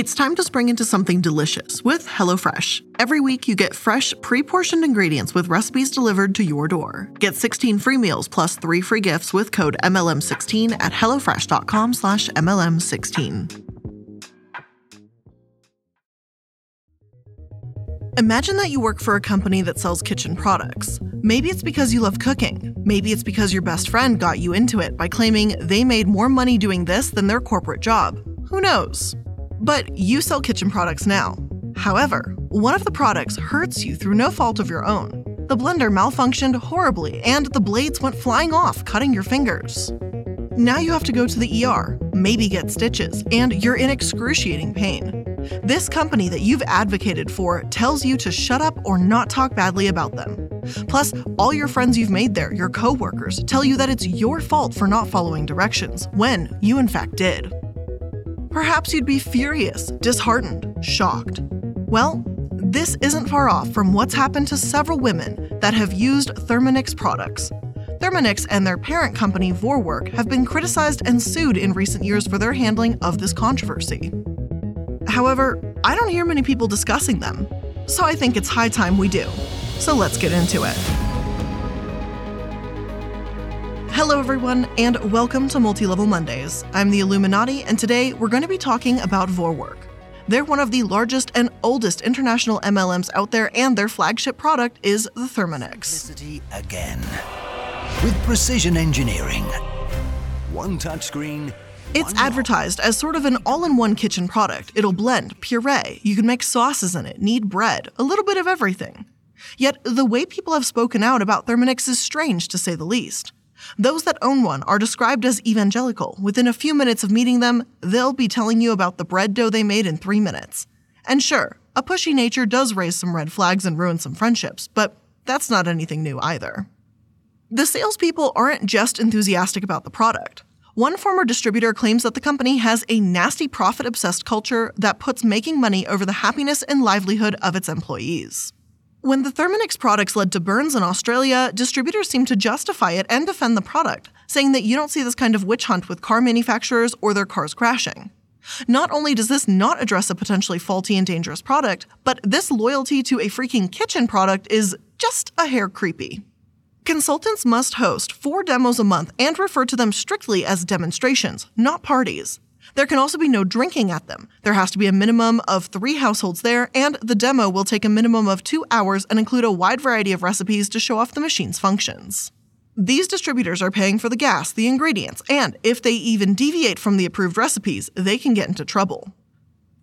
It's time to spring into something delicious with HelloFresh. Every week you get fresh, pre-portioned ingredients with recipes delivered to your door. Get 16 free meals plus 3 free gifts with code MLM16 at HelloFresh.com slash MLM16. Imagine that you work for a company that sells kitchen products. Maybe it's because you love cooking. Maybe it's because your best friend got you into it by claiming they made more money doing this than their corporate job. Who knows? But you sell kitchen products now. However, one of the products hurts you through no fault of your own. The blender malfunctioned horribly and the blades went flying off, cutting your fingers. Now you have to go to the ER, maybe get stitches, and you're in excruciating pain. This company that you've advocated for tells you to shut up or not talk badly about them. Plus, all your friends you've made there, your coworkers, tell you that it's your fault for not following directions, when you in fact did. Perhaps you'd be furious, disheartened, shocked. Well, this isn't far off from what's happened to several women that have used Thermomix products. Thermomix and their parent company Vorwerk have been criticized and sued in recent years for their handling of this controversy. However, I don't hear many people discussing them, so I think it's high time we do. So let's get into it. Hello, everyone, and welcome to Multi Level Mondays. I'm the Illuminati, and today we're going to be talking about Vorwerk. They're one of the largest and oldest international MLMs out there, and their flagship product is the Thermomix. Again, with precision engineering, one touchscreen. It's advertised as sort of an all in one kitchen product. It'll blend, puree, you can make sauces in it, knead bread, a little bit of everything. Yet, the way people have spoken out about Thermomix is strange to say the least. Those that own one are described as evangelical. Within a few minutes of meeting them, they'll be telling you about the bread dough they made in three minutes. And sure, a pushy nature does raise some red flags and ruin some friendships, but that's not anything new either. The salespeople aren't just enthusiastic about the product. One former distributor claims that the company has a nasty profit obsessed culture that puts making money over the happiness and livelihood of its employees. When the Thermomix products led to burns in Australia, distributors seemed to justify it and defend the product, saying that you don't see this kind of witch hunt with car manufacturers or their cars crashing. Not only does this not address a potentially faulty and dangerous product, but this loyalty to a freaking kitchen product is just a hair creepy. Consultants must host four demos a month and refer to them strictly as demonstrations, not parties. There can also be no drinking at them. There has to be a minimum of three households there, and the demo will take a minimum of two hours and include a wide variety of recipes to show off the machine's functions. These distributors are paying for the gas, the ingredients, and if they even deviate from the approved recipes, they can get into trouble.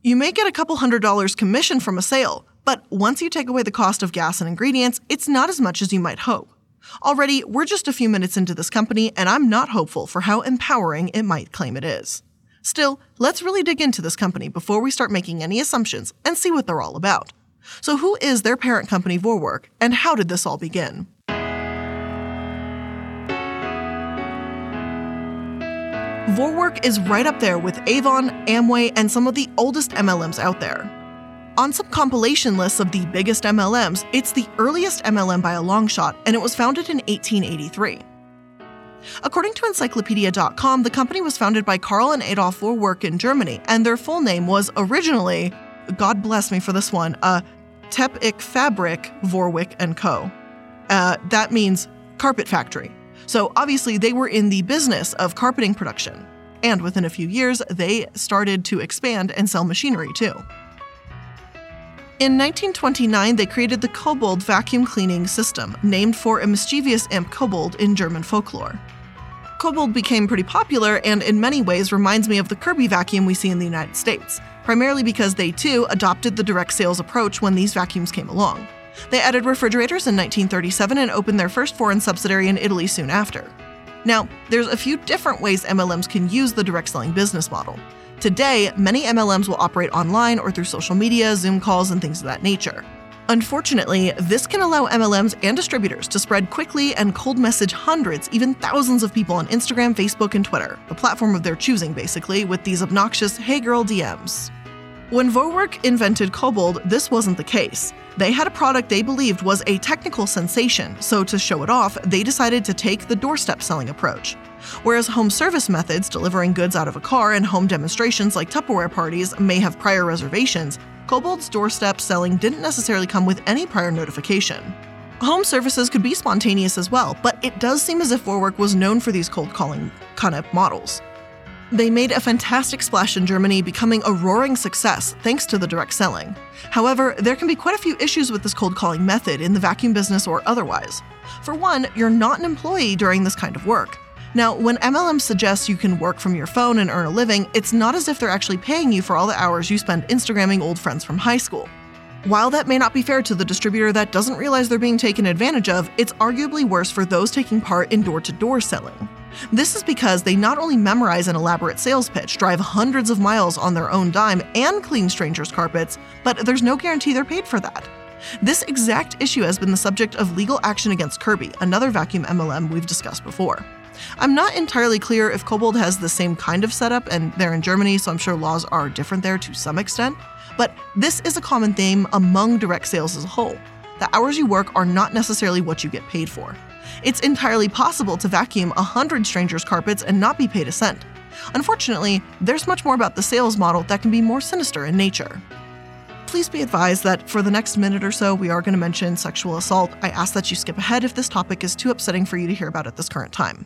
You may get a couple hundred dollars commission from a sale, but once you take away the cost of gas and ingredients, it's not as much as you might hope. Already, we're just a few minutes into this company, and I'm not hopeful for how empowering it might claim it is. Still, let's really dig into this company before we start making any assumptions and see what they're all about. So, who is their parent company Vorwerk, and how did this all begin? Vorwerk is right up there with Avon, Amway, and some of the oldest MLMs out there. On some compilation lists of the biggest MLMs, it's the earliest MLM by a long shot, and it was founded in 1883. According to Encyclopedia.com, the company was founded by Karl and Adolf Vorwerk in Germany, and their full name was originally, God bless me for this one, uh, Tep Fabrik Vorwerk and Co. Uh, that means carpet factory. So obviously they were in the business of carpeting production. And within a few years, they started to expand and sell machinery too. In 1929, they created the Kobold vacuum cleaning system, named for a mischievous imp kobold in German folklore. Kobold became pretty popular and in many ways reminds me of the Kirby vacuum we see in the United States, primarily because they too adopted the direct sales approach when these vacuums came along. They added refrigerators in 1937 and opened their first foreign subsidiary in Italy soon after. Now, there's a few different ways MLMs can use the direct selling business model. Today, many MLMs will operate online or through social media, Zoom calls, and things of that nature. Unfortunately, this can allow MLMs and distributors to spread quickly and cold message hundreds, even thousands of people on Instagram, Facebook, and Twitter, the platform of their choosing basically, with these obnoxious Hey Girl DMs. When Vorwerk invented Kobold, this wasn't the case. They had a product they believed was a technical sensation, so to show it off, they decided to take the doorstep selling approach. Whereas home service methods, delivering goods out of a car, and home demonstrations like Tupperware parties may have prior reservations, Kobold's doorstep selling didn't necessarily come with any prior notification. Home services could be spontaneous as well, but it does seem as if Vorwerk was known for these cold calling kind of models. They made a fantastic splash in Germany, becoming a roaring success thanks to the direct selling. However, there can be quite a few issues with this cold calling method in the vacuum business or otherwise. For one, you're not an employee during this kind of work. Now, when MLM suggests you can work from your phone and earn a living, it's not as if they're actually paying you for all the hours you spend Instagramming old friends from high school. While that may not be fair to the distributor that doesn't realize they're being taken advantage of, it's arguably worse for those taking part in door to door selling. This is because they not only memorize an elaborate sales pitch, drive hundreds of miles on their own dime, and clean strangers' carpets, but there's no guarantee they're paid for that. This exact issue has been the subject of legal action against Kirby, another vacuum MLM we've discussed before. I'm not entirely clear if Kobold has the same kind of setup, and they're in Germany, so I'm sure laws are different there to some extent, but this is a common theme among direct sales as a whole. The hours you work are not necessarily what you get paid for. It's entirely possible to vacuum 100 strangers' carpets and not be paid a cent. Unfortunately, there's much more about the sales model that can be more sinister in nature. Please be advised that for the next minute or so, we are going to mention sexual assault. I ask that you skip ahead if this topic is too upsetting for you to hear about at this current time.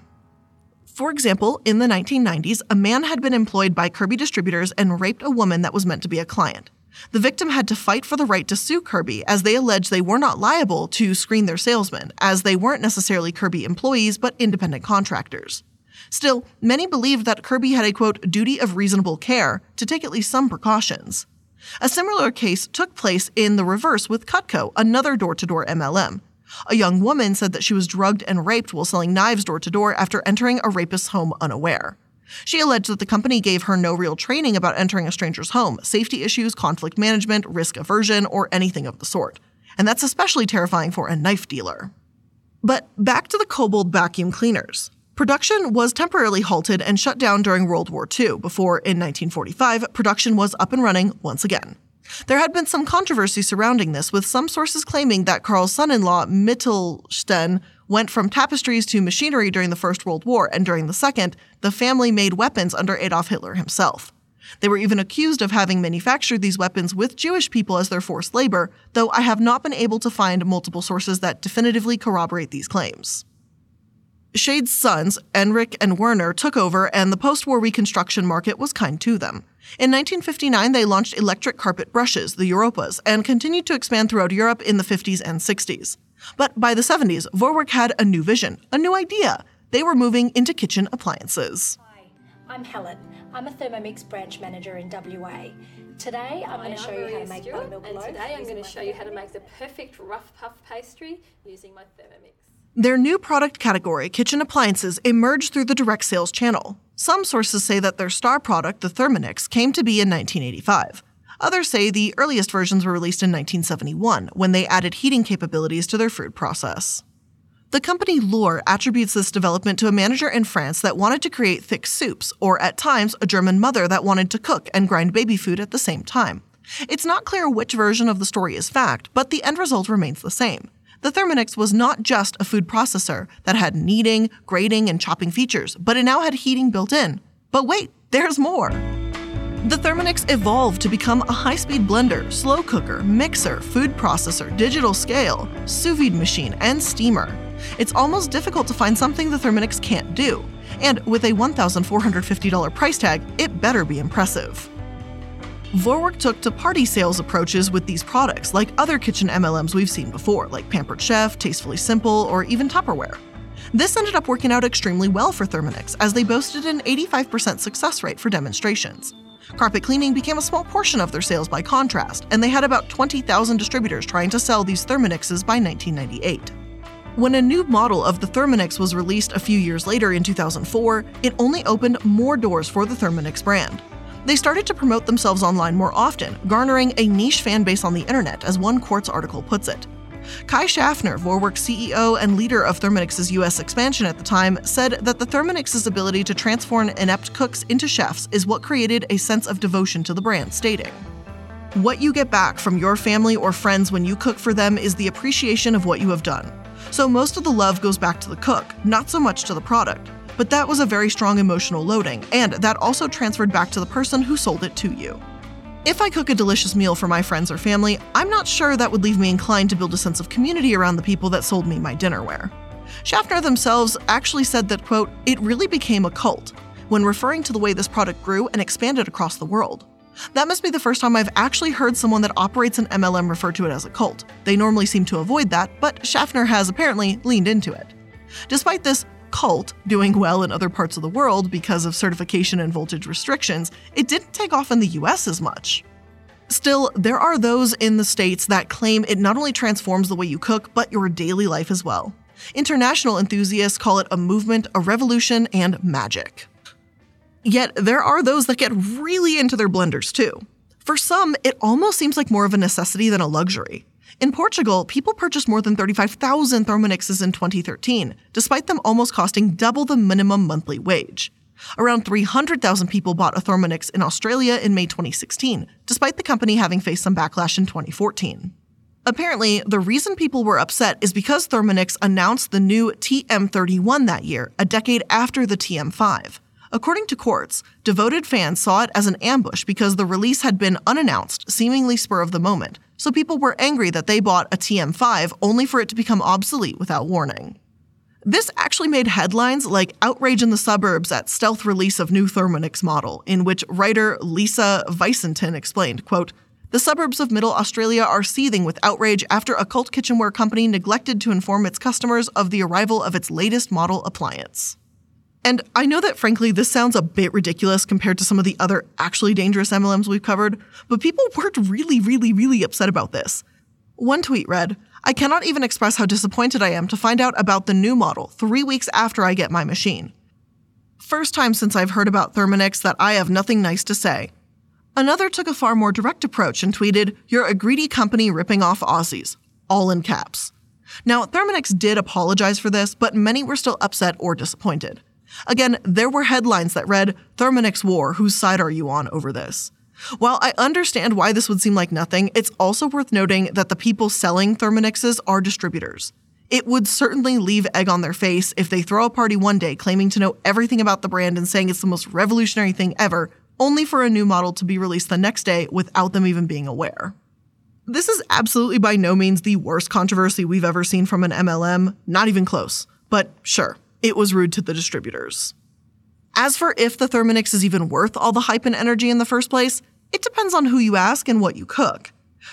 For example, in the 1990s, a man had been employed by Kirby distributors and raped a woman that was meant to be a client. The victim had to fight for the right to sue Kirby as they alleged they were not liable to screen their salesmen, as they weren't necessarily Kirby employees but independent contractors. Still, many believed that Kirby had a quote, duty of reasonable care to take at least some precautions. A similar case took place in the reverse with Cutco, another door to door MLM. A young woman said that she was drugged and raped while selling knives door to door after entering a rapist's home unaware. She alleged that the company gave her no real training about entering a stranger's home, safety issues, conflict management, risk aversion, or anything of the sort. And that's especially terrifying for a knife dealer. But back to the Kobold vacuum cleaners. Production was temporarily halted and shut down during World War II before, in 1945, production was up and running once again. There had been some controversy surrounding this, with some sources claiming that Karl's son in law, Mittelsten, went from tapestries to machinery during the First World War, and during the Second, the family made weapons under Adolf Hitler himself. They were even accused of having manufactured these weapons with Jewish people as their forced labor, though I have not been able to find multiple sources that definitively corroborate these claims. Scheid's sons, Erich and Werner, took over, and the post war reconstruction market was kind to them. In 1959, they launched electric carpet brushes, the Europas, and continued to expand throughout Europe in the 50s and 60s. But by the 70s, Vorwerk had a new vision, a new idea. They were moving into kitchen appliances. Hi, I'm Helen. I'm a Thermomix branch manager in WA. Today I'm going to show you how to make Stuart, buttermilk and loaf. today I'm going to show you how to make the perfect rough puff pastry using my Thermomix. Their new product category, kitchen appliances, emerged through the direct sales channel. Some sources say that their star product, the Thermomix, came to be in 1985. Others say the earliest versions were released in 1971 when they added heating capabilities to their food process. The company Lure attributes this development to a manager in France that wanted to create thick soups, or at times, a German mother that wanted to cook and grind baby food at the same time. It's not clear which version of the story is fact, but the end result remains the same. The Thermomix was not just a food processor that had kneading, grating, and chopping features, but it now had heating built in. But wait, there's more. The Thermomix evolved to become a high speed blender, slow cooker, mixer, food processor, digital scale, sous vide machine, and steamer. It's almost difficult to find something the Thermomix can't do. And with a $1,450 price tag, it better be impressive. Vorwerk took to party sales approaches with these products, like other kitchen MLMs we've seen before, like Pampered Chef, Tastefully Simple, or even Tupperware. This ended up working out extremely well for Thermomix, as they boasted an 85% success rate for demonstrations. Carpet cleaning became a small portion of their sales by contrast, and they had about 20,000 distributors trying to sell these Thermomixes by 1998. When a new model of the Thermomix was released a few years later in 2004, it only opened more doors for the Thermomix brand. They started to promote themselves online more often, garnering a niche fan base on the internet, as one Quartz article puts it. Kai Schaffner, Vorwerk's CEO and leader of Thermomix's US expansion at the time, said that the Thermomix's ability to transform inept cooks into chefs is what created a sense of devotion to the brand, stating, What you get back from your family or friends when you cook for them is the appreciation of what you have done. So most of the love goes back to the cook, not so much to the product. But that was a very strong emotional loading, and that also transferred back to the person who sold it to you. If I cook a delicious meal for my friends or family, I'm not sure that would leave me inclined to build a sense of community around the people that sold me my dinnerware. Schaffner themselves actually said that, quote, it really became a cult when referring to the way this product grew and expanded across the world. That must be the first time I've actually heard someone that operates an MLM refer to it as a cult. They normally seem to avoid that, but Schaffner has apparently leaned into it. Despite this cult doing well in other parts of the world because of certification and voltage restrictions, it didn't take off in the US as much. Still, there are those in the States that claim it not only transforms the way you cook, but your daily life as well. International enthusiasts call it a movement, a revolution, and magic. Yet there are those that get really into their blenders too. For some, it almost seems like more of a necessity than a luxury. In Portugal, people purchased more than 35,000 Thermomixes in 2013, despite them almost costing double the minimum monthly wage. Around 300,000 people bought a Thermomix in Australia in May 2016, despite the company having faced some backlash in 2014. Apparently, the reason people were upset is because Thermomix announced the new TM31 that year, a decade after the TM5. According to Quartz, devoted fans saw it as an ambush because the release had been unannounced, seemingly spur of the moment, so people were angry that they bought a TM5 only for it to become obsolete without warning. This actually made headlines like Outrage in the Suburbs at stealth release of new Thermomix model, in which writer Lisa Vicenten explained, quote, the suburbs of Middle Australia are seething with outrage after a cult kitchenware company neglected to inform its customers of the arrival of its latest model appliance. And I know that frankly, this sounds a bit ridiculous compared to some of the other actually dangerous MLMs we've covered, but people were really, really, really upset about this. One tweet read, I cannot even express how disappointed I am to find out about the new model three weeks after I get my machine. First time since I've heard about Thermomix that I have nothing nice to say. Another took a far more direct approach and tweeted, You're a greedy company ripping off Aussies, all in caps. Now, Thermomix did apologize for this, but many were still upset or disappointed. Again, there were headlines that read, Thermomix War, whose side are you on over this? While I understand why this would seem like nothing, it's also worth noting that the people selling Thermomixes are distributors. It would certainly leave egg on their face if they throw a party one day claiming to know everything about the brand and saying it's the most revolutionary thing ever, only for a new model to be released the next day without them even being aware. This is absolutely by no means the worst controversy we've ever seen from an MLM, not even close. But sure, it was rude to the distributors. As for if the Thermomix is even worth all the hype and energy in the first place, it depends on who you ask and what you cook.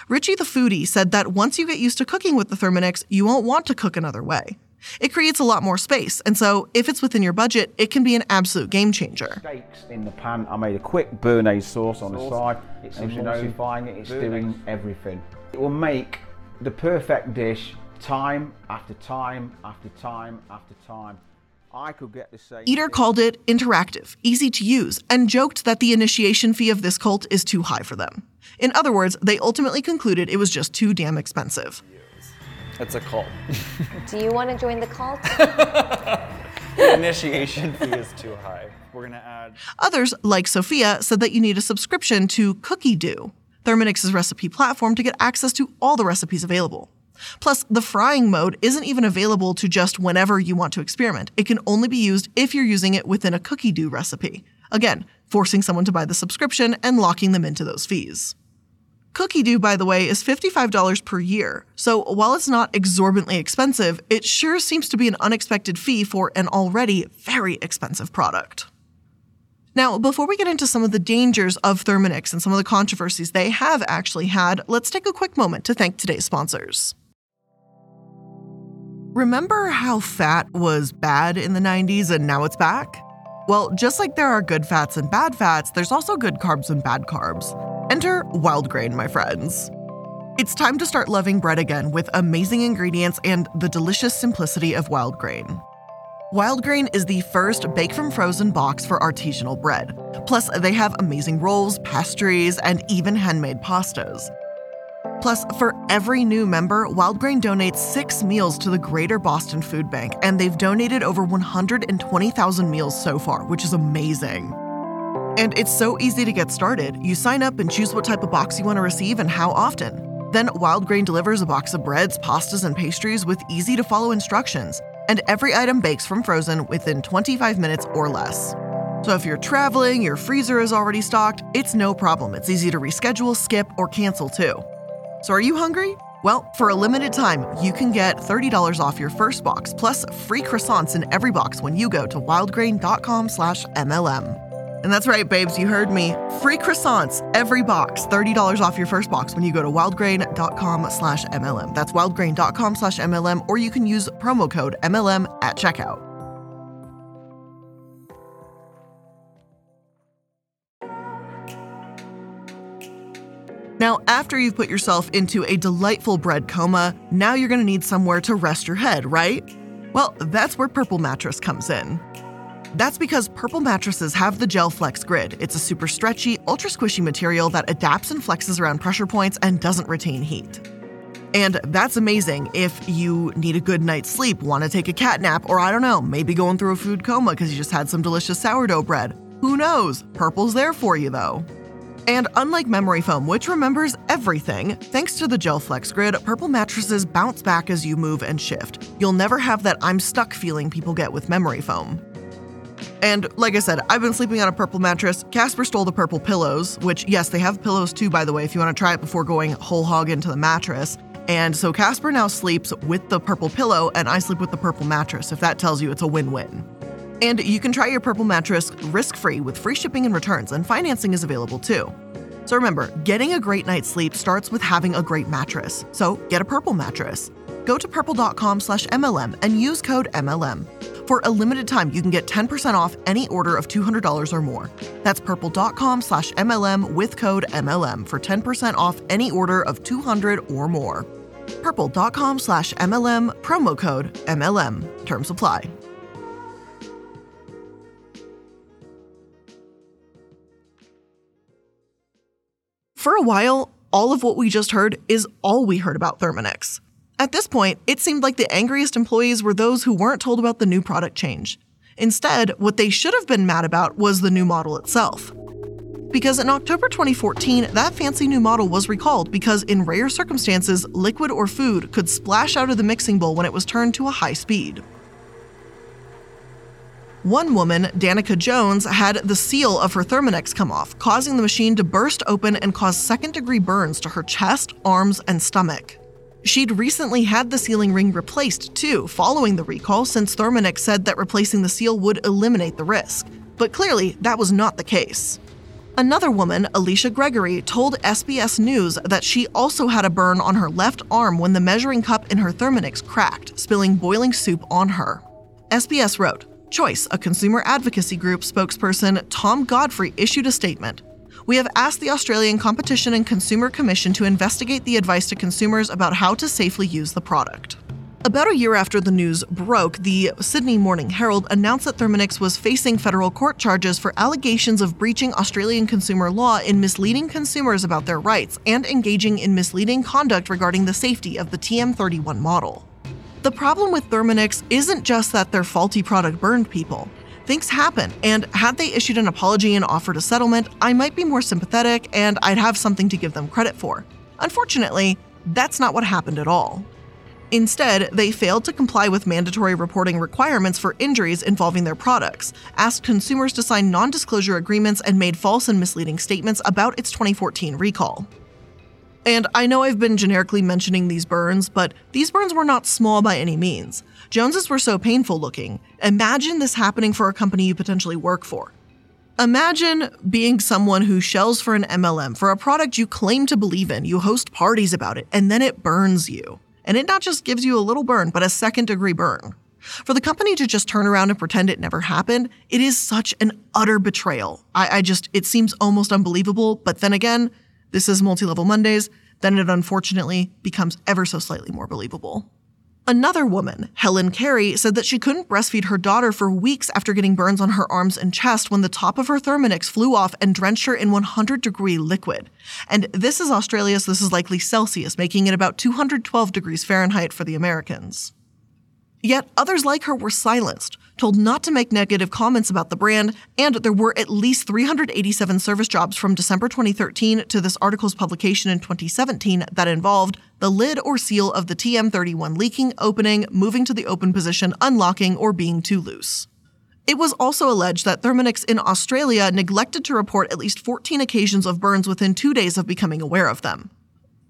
Richie the foodie said that once you get used to cooking with the Thermomix, you won't want to cook another way. It creates a lot more space, and so if it's within your budget, it can be an absolute game changer. Steaks in the pan. I made a quick béarnaise sauce on the side. It's emulsifying it. It's doing everything. It will make the perfect dish time after time after time after time. I could get the same. Eater called it interactive, easy to use, and joked that the initiation fee of this cult is too high for them. In other words, they ultimately concluded it was just too damn expensive. It's a cult. Do you want to join the cult? the initiation fee is too high. We're gonna add. Others, like Sophia, said that you need a subscription to Cookie Do, Thermomix's recipe platform, to get access to all the recipes available. Plus, the frying mode isn't even available to just whenever you want to experiment. It can only be used if you're using it within a Cookidoo recipe. Again, forcing someone to buy the subscription and locking them into those fees. Cookidoo, by the way, is $55 per year, so while it's not exorbitantly expensive, it sure seems to be an unexpected fee for an already very expensive product. Now, before we get into some of the dangers of Thermomix and some of the controversies they have actually had, let's take a quick moment to thank today's sponsors. Remember how fat was bad in the 90s and now it's back? Well, just like there are good fats and bad fats, there's also good carbs and bad carbs. Enter wild grain, my friends. It's time to start loving bread again with amazing ingredients and the delicious simplicity of wild grain. Wild Grain is the first bake from frozen box for artisanal bread. Plus, they have amazing rolls, pastries, and even handmade pastas. Plus, for every new member, Wild Grain donates six meals to the Greater Boston Food Bank, and they've donated over 120,000 meals so far, which is amazing. And it's so easy to get started. You sign up and choose what type of box you want to receive and how often. Then Wild Grain delivers a box of breads, pastas, and pastries with easy to follow instructions. And every item bakes from frozen within 25 minutes or less. So if you're traveling, your freezer is already stocked, it's no problem. It's easy to reschedule, skip, or cancel too. So are you hungry? Well, for a limited time, you can get $30 off your first box plus free croissants in every box when you go to wildgrain.com/mlm. And that's right, babes, you heard me. Free croissants, every box, $30 off your first box when you go to wildgrain.com slash MLM. That's wildgrain.com slash MLM, or you can use promo code MLM at checkout. Now, after you've put yourself into a delightful bread coma, now you're gonna need somewhere to rest your head, right? Well, that's where Purple Mattress comes in. That's because Purple mattresses have the Gel Flex Grid. It's a super stretchy, ultra squishy material that adapts and flexes around pressure points and doesn't retain heat. And that's amazing if you need a good night's sleep, want to take a cat nap, or I don't know, maybe going through a food coma because you just had some delicious sourdough bread. Who knows? Purple's there for you though. And unlike memory foam, which remembers everything, thanks to the Gel Flex Grid, Purple mattresses bounce back as you move and shift. You'll never have that I'm stuck feeling people get with memory foam. And like I said, I've been sleeping on a purple mattress. Casper stole the purple pillows, which, yes, they have pillows too, by the way, if you want to try it before going whole hog into the mattress. And so Casper now sleeps with the purple pillow, and I sleep with the purple mattress, if that tells you it's a win win. And you can try your purple mattress risk free with free shipping and returns, and financing is available too. So remember, getting a great night's sleep starts with having a great mattress. So get a purple mattress. Go to purple.com slash MLM and use code MLM. For a limited time, you can get 10% off any order of $200 or more. That's purple.com slash MLM with code MLM for 10% off any order of 200 or more. Purple.com slash MLM, promo code MLM. Terms apply. For a while, all of what we just heard is all we heard about Thermomix. At this point, it seemed like the angriest employees were those who weren't told about the new product change. Instead, what they should have been mad about was the new model itself. Because in October 2014, that fancy new model was recalled because, in rare circumstances, liquid or food could splash out of the mixing bowl when it was turned to a high speed. One woman, Danica Jones, had the seal of her Thermomix come off, causing the machine to burst open and cause second degree burns to her chest, arms, and stomach. She'd recently had the sealing ring replaced too, following the recall, since Thermomix said that replacing the seal would eliminate the risk. But clearly, that was not the case. Another woman, Alicia Gregory, told SBS News that she also had a burn on her left arm when the measuring cup in her Thermomix cracked, spilling boiling soup on her. SBS wrote, Choice, a consumer advocacy group spokesperson, Tom Godfrey, issued a statement. We have asked the Australian Competition and Consumer Commission to investigate the advice to consumers about how to safely use the product. About a year after the news broke, the Sydney Morning Herald announced that Thermomix was facing federal court charges for allegations of breaching Australian consumer law in misleading consumers about their rights and engaging in misleading conduct regarding the safety of the TM31 model. The problem with Thermomix isn't just that their faulty product burned people. Things happen, and had they issued an apology and offered a settlement, I might be more sympathetic and I'd have something to give them credit for. Unfortunately, that's not what happened at all. Instead, they failed to comply with mandatory reporting requirements for injuries involving their products, asked consumers to sign non disclosure agreements, and made false and misleading statements about its 2014 recall. And I know I've been generically mentioning these burns, but these burns were not small by any means. Joneses were so painful looking. Imagine this happening for a company you potentially work for. Imagine being someone who shells for an MLM for a product you claim to believe in, you host parties about it, and then it burns you. And it not just gives you a little burn, but a second degree burn. For the company to just turn around and pretend it never happened, it is such an utter betrayal. I, I just, it seems almost unbelievable, but then again, this is multi level Mondays, then it unfortunately becomes ever so slightly more believable. Another woman, Helen Carey, said that she couldn't breastfeed her daughter for weeks after getting burns on her arms and chest when the top of her Thermomix flew off and drenched her in 100 degree liquid. And this is Australia, so this is likely Celsius, making it about 212 degrees Fahrenheit for the Americans. Yet others like her were silenced, told not to make negative comments about the brand, and there were at least 387 service jobs from December 2013 to this article's publication in 2017 that involved the lid or seal of the TM31 leaking, opening, moving to the open position, unlocking, or being too loose. It was also alleged that Thermomix in Australia neglected to report at least 14 occasions of burns within two days of becoming aware of them.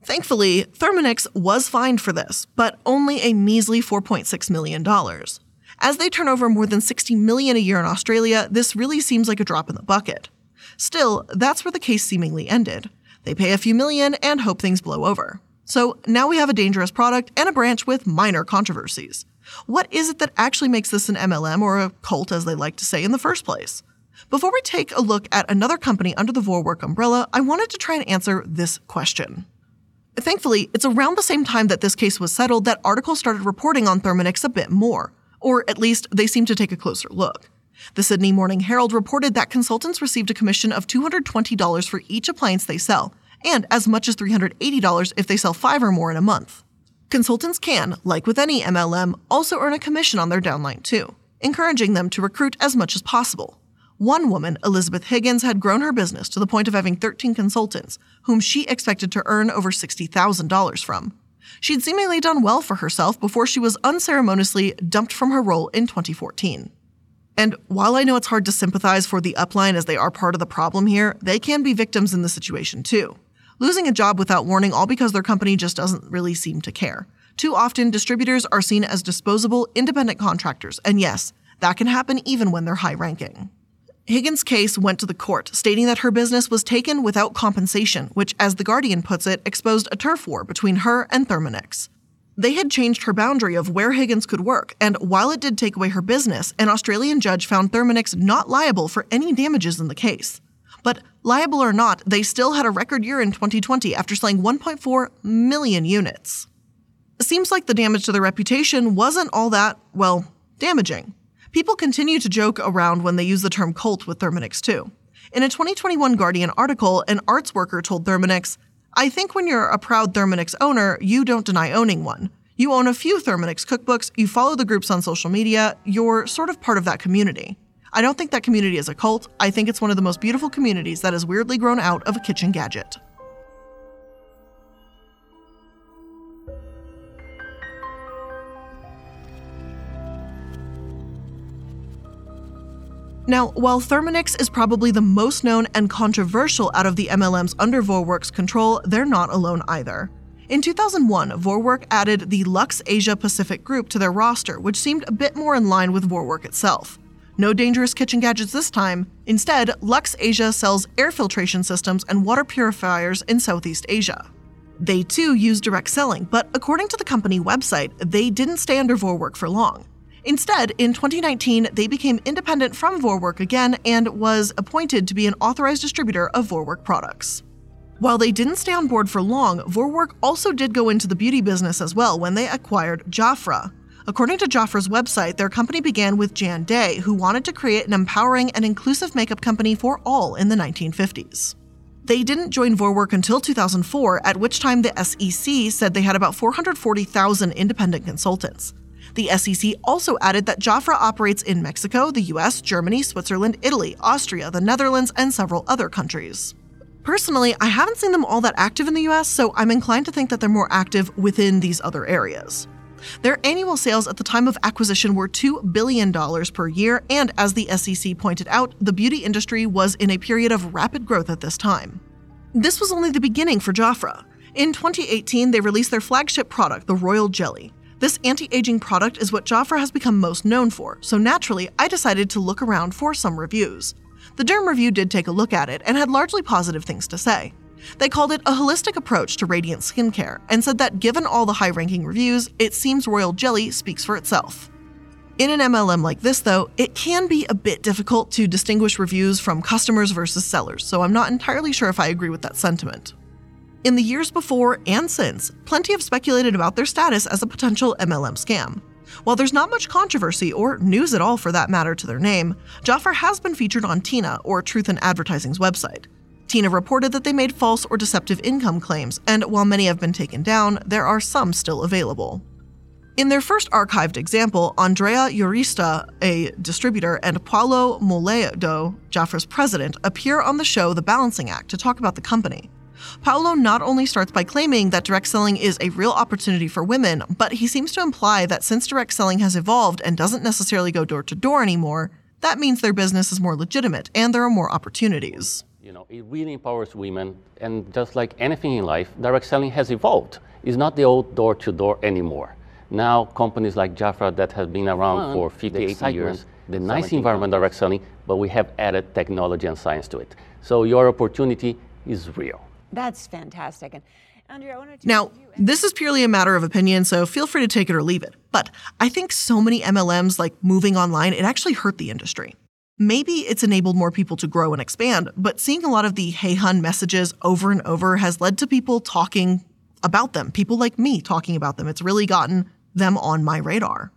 Thankfully, Thermomix was fined for this, but only a measly $4.6 million. As they turn over more than 60 million a year in Australia, this really seems like a drop in the bucket. Still, that's where the case seemingly ended. They pay a few million and hope things blow over. So now we have a dangerous product and a branch with minor controversies. What is it that actually makes this an MLM or a cult, as they like to say, in the first place? Before we take a look at another company under the Vorwerk umbrella, I wanted to try and answer this question. Thankfully, it's around the same time that this case was settled that articles started reporting on Thermomix a bit more, or at least they seemed to take a closer look. The Sydney Morning Herald reported that consultants received a commission of $220 for each appliance they sell, and as much as $380 if they sell five or more in a month. Consultants can, like with any MLM, also earn a commission on their downline too, encouraging them to recruit as much as possible. One woman, Elizabeth Higgins, had grown her business to the point of having 13 consultants, whom she expected to earn over $60,000 from. She'd seemingly done well for herself before she was unceremoniously dumped from her role in 2014. And while I know it's hard to sympathize for the upline as they are part of the problem here, they can be victims in the situation too. Losing a job without warning all because their company just doesn't really seem to care. Too often, distributors are seen as disposable, independent contractors, and yes, that can happen even when they're high ranking. Higgins' case went to the court, stating that her business was taken without compensation, which, as The Guardian puts it, exposed a turf war between her and Thermomix. They had changed her boundary of where Higgins could work, and while it did take away her business, an Australian judge found Thermomix not liable for any damages in the case. But liable or not, they still had a record year in 2020 after selling 1.4 million units. Seems like the damage to their reputation wasn't all that, well, damaging. People continue to joke around when they use the term cult with Thermomix too. In a 2021 Guardian article, an arts worker told Thermomix, I think when you're a proud Thermomix owner, you don't deny owning one. You own a few Thermomix cookbooks, you follow the groups on social media, you're sort of part of that community. I don't think that community is a cult, I think it's one of the most beautiful communities that has weirdly grown out of a kitchen gadget. Now, while Thermomix is probably the most known and controversial out of the MLMs under Vorwerk's control, they're not alone either. In 2001, Vorwerk added the Lux Asia Pacific group to their roster, which seemed a bit more in line with Vorwerk itself. No dangerous kitchen gadgets this time. Instead, Lux Asia sells air filtration systems and water purifiers in Southeast Asia. They too use direct selling, but according to the company website, they didn't stay under Vorwerk for long. Instead, in 2019, they became independent from Vorwerk again and was appointed to be an authorized distributor of Vorwerk products. While they didn't stay on board for long, Vorwerk also did go into the beauty business as well when they acquired Jafra. According to Jafra's website, their company began with Jan Day, who wanted to create an empowering and inclusive makeup company for all in the 1950s. They didn't join Vorwerk until 2004, at which time the SEC said they had about 440,000 independent consultants. The SEC also added that Jafra operates in Mexico, the US, Germany, Switzerland, Italy, Austria, the Netherlands, and several other countries. Personally, I haven't seen them all that active in the US, so I'm inclined to think that they're more active within these other areas. Their annual sales at the time of acquisition were $2 billion per year, and as the SEC pointed out, the beauty industry was in a period of rapid growth at this time. This was only the beginning for Jafra. In 2018, they released their flagship product, the Royal Jelly. This anti aging product is what Jafra has become most known for, so naturally, I decided to look around for some reviews. The Derm Review did take a look at it and had largely positive things to say. They called it a holistic approach to radiant skincare and said that given all the high ranking reviews, it seems Royal Jelly speaks for itself. In an MLM like this, though, it can be a bit difficult to distinguish reviews from customers versus sellers, so I'm not entirely sure if I agree with that sentiment. In the years before and since, plenty have speculated about their status as a potential MLM scam. While there's not much controversy or news at all for that matter to their name, Jafra has been featured on Tina, or Truth in Advertising's website. Tina reported that they made false or deceptive income claims, and while many have been taken down, there are some still available. In their first archived example, Andrea Yurista, a distributor, and Paulo Moledo, Jafra's president, appear on the show The Balancing Act to talk about the company. Paulo not only starts by claiming that direct selling is a real opportunity for women, but he seems to imply that since direct selling has evolved and doesn't necessarily go door to door anymore, that means their business is more legitimate and there are more opportunities. You know, it really empowers women, and just like anything in life, direct selling has evolved. It's not the old door to door anymore. Now, companies like Jafra that have been around for 58 years, the nice environment direct selling, but we have added technology and science to it. So your opportunity is real. That's fantastic. And Andrea, I want to Now, this is purely a matter of opinion, so feel free to take it or leave it. But I think so many MLMs like moving online, it actually hurt the industry. Maybe it's enabled more people to grow and expand, but seeing a lot of the hey hun messages over and over has led to people talking about them, people like me talking about them. It's really gotten them on my radar.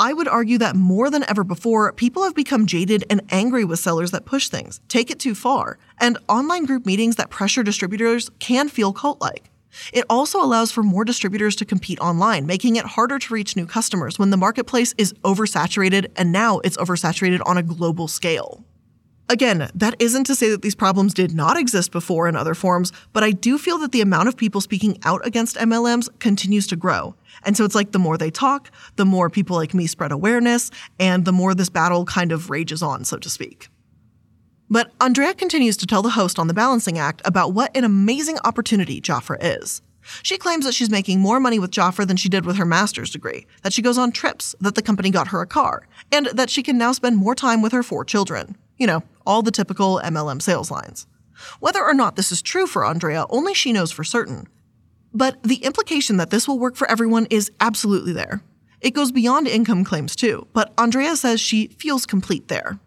I would argue that more than ever before, people have become jaded and angry with sellers that push things, take it too far, and online group meetings that pressure distributors can feel cult like. It also allows for more distributors to compete online, making it harder to reach new customers when the marketplace is oversaturated and now it's oversaturated on a global scale. Again, that isn't to say that these problems did not exist before in other forms, but I do feel that the amount of people speaking out against MLMs continues to grow. And so it's like the more they talk, the more people like me spread awareness, and the more this battle kind of rages on, so to speak. But Andrea continues to tell the host on the Balancing Act about what an amazing opportunity Jafra is. She claims that she's making more money with Jafra than she did with her master's degree, that she goes on trips, that the company got her a car, and that she can now spend more time with her four children. You know, all the typical MLM sales lines. Whether or not this is true for Andrea, only she knows for certain. But the implication that this will work for everyone is absolutely there. It goes beyond income claims too, but Andrea says she feels complete there.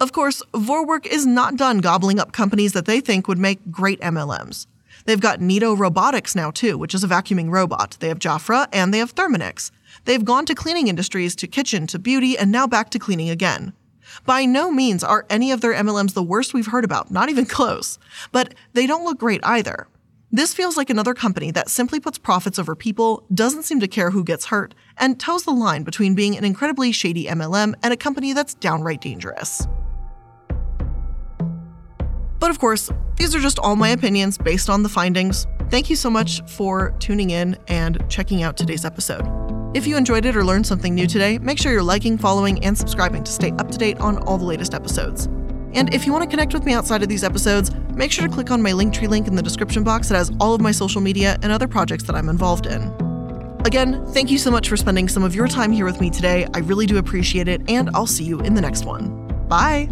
Of course, Vorwerk is not done gobbling up companies that they think would make great MLMs. They've got Neato Robotics now too, which is a vacuuming robot. They have Jafra and they have Thermomix. They've gone to cleaning industries, to kitchen, to beauty, and now back to cleaning again. By no means are any of their MLMs the worst we've heard about, not even close. But they don't look great either. This feels like another company that simply puts profits over people, doesn't seem to care who gets hurt, and toes the line between being an incredibly shady MLM and a company that's downright dangerous. But of course, these are just all my opinions based on the findings. Thank you so much for tuning in and checking out today's episode. If you enjoyed it or learned something new today, make sure you're liking, following, and subscribing to stay up to date on all the latest episodes. And if you want to connect with me outside of these episodes, make sure to click on my Linktree link in the description box that has all of my social media and other projects that I'm involved in. Again, thank you so much for spending some of your time here with me today. I really do appreciate it, and I'll see you in the next one. Bye!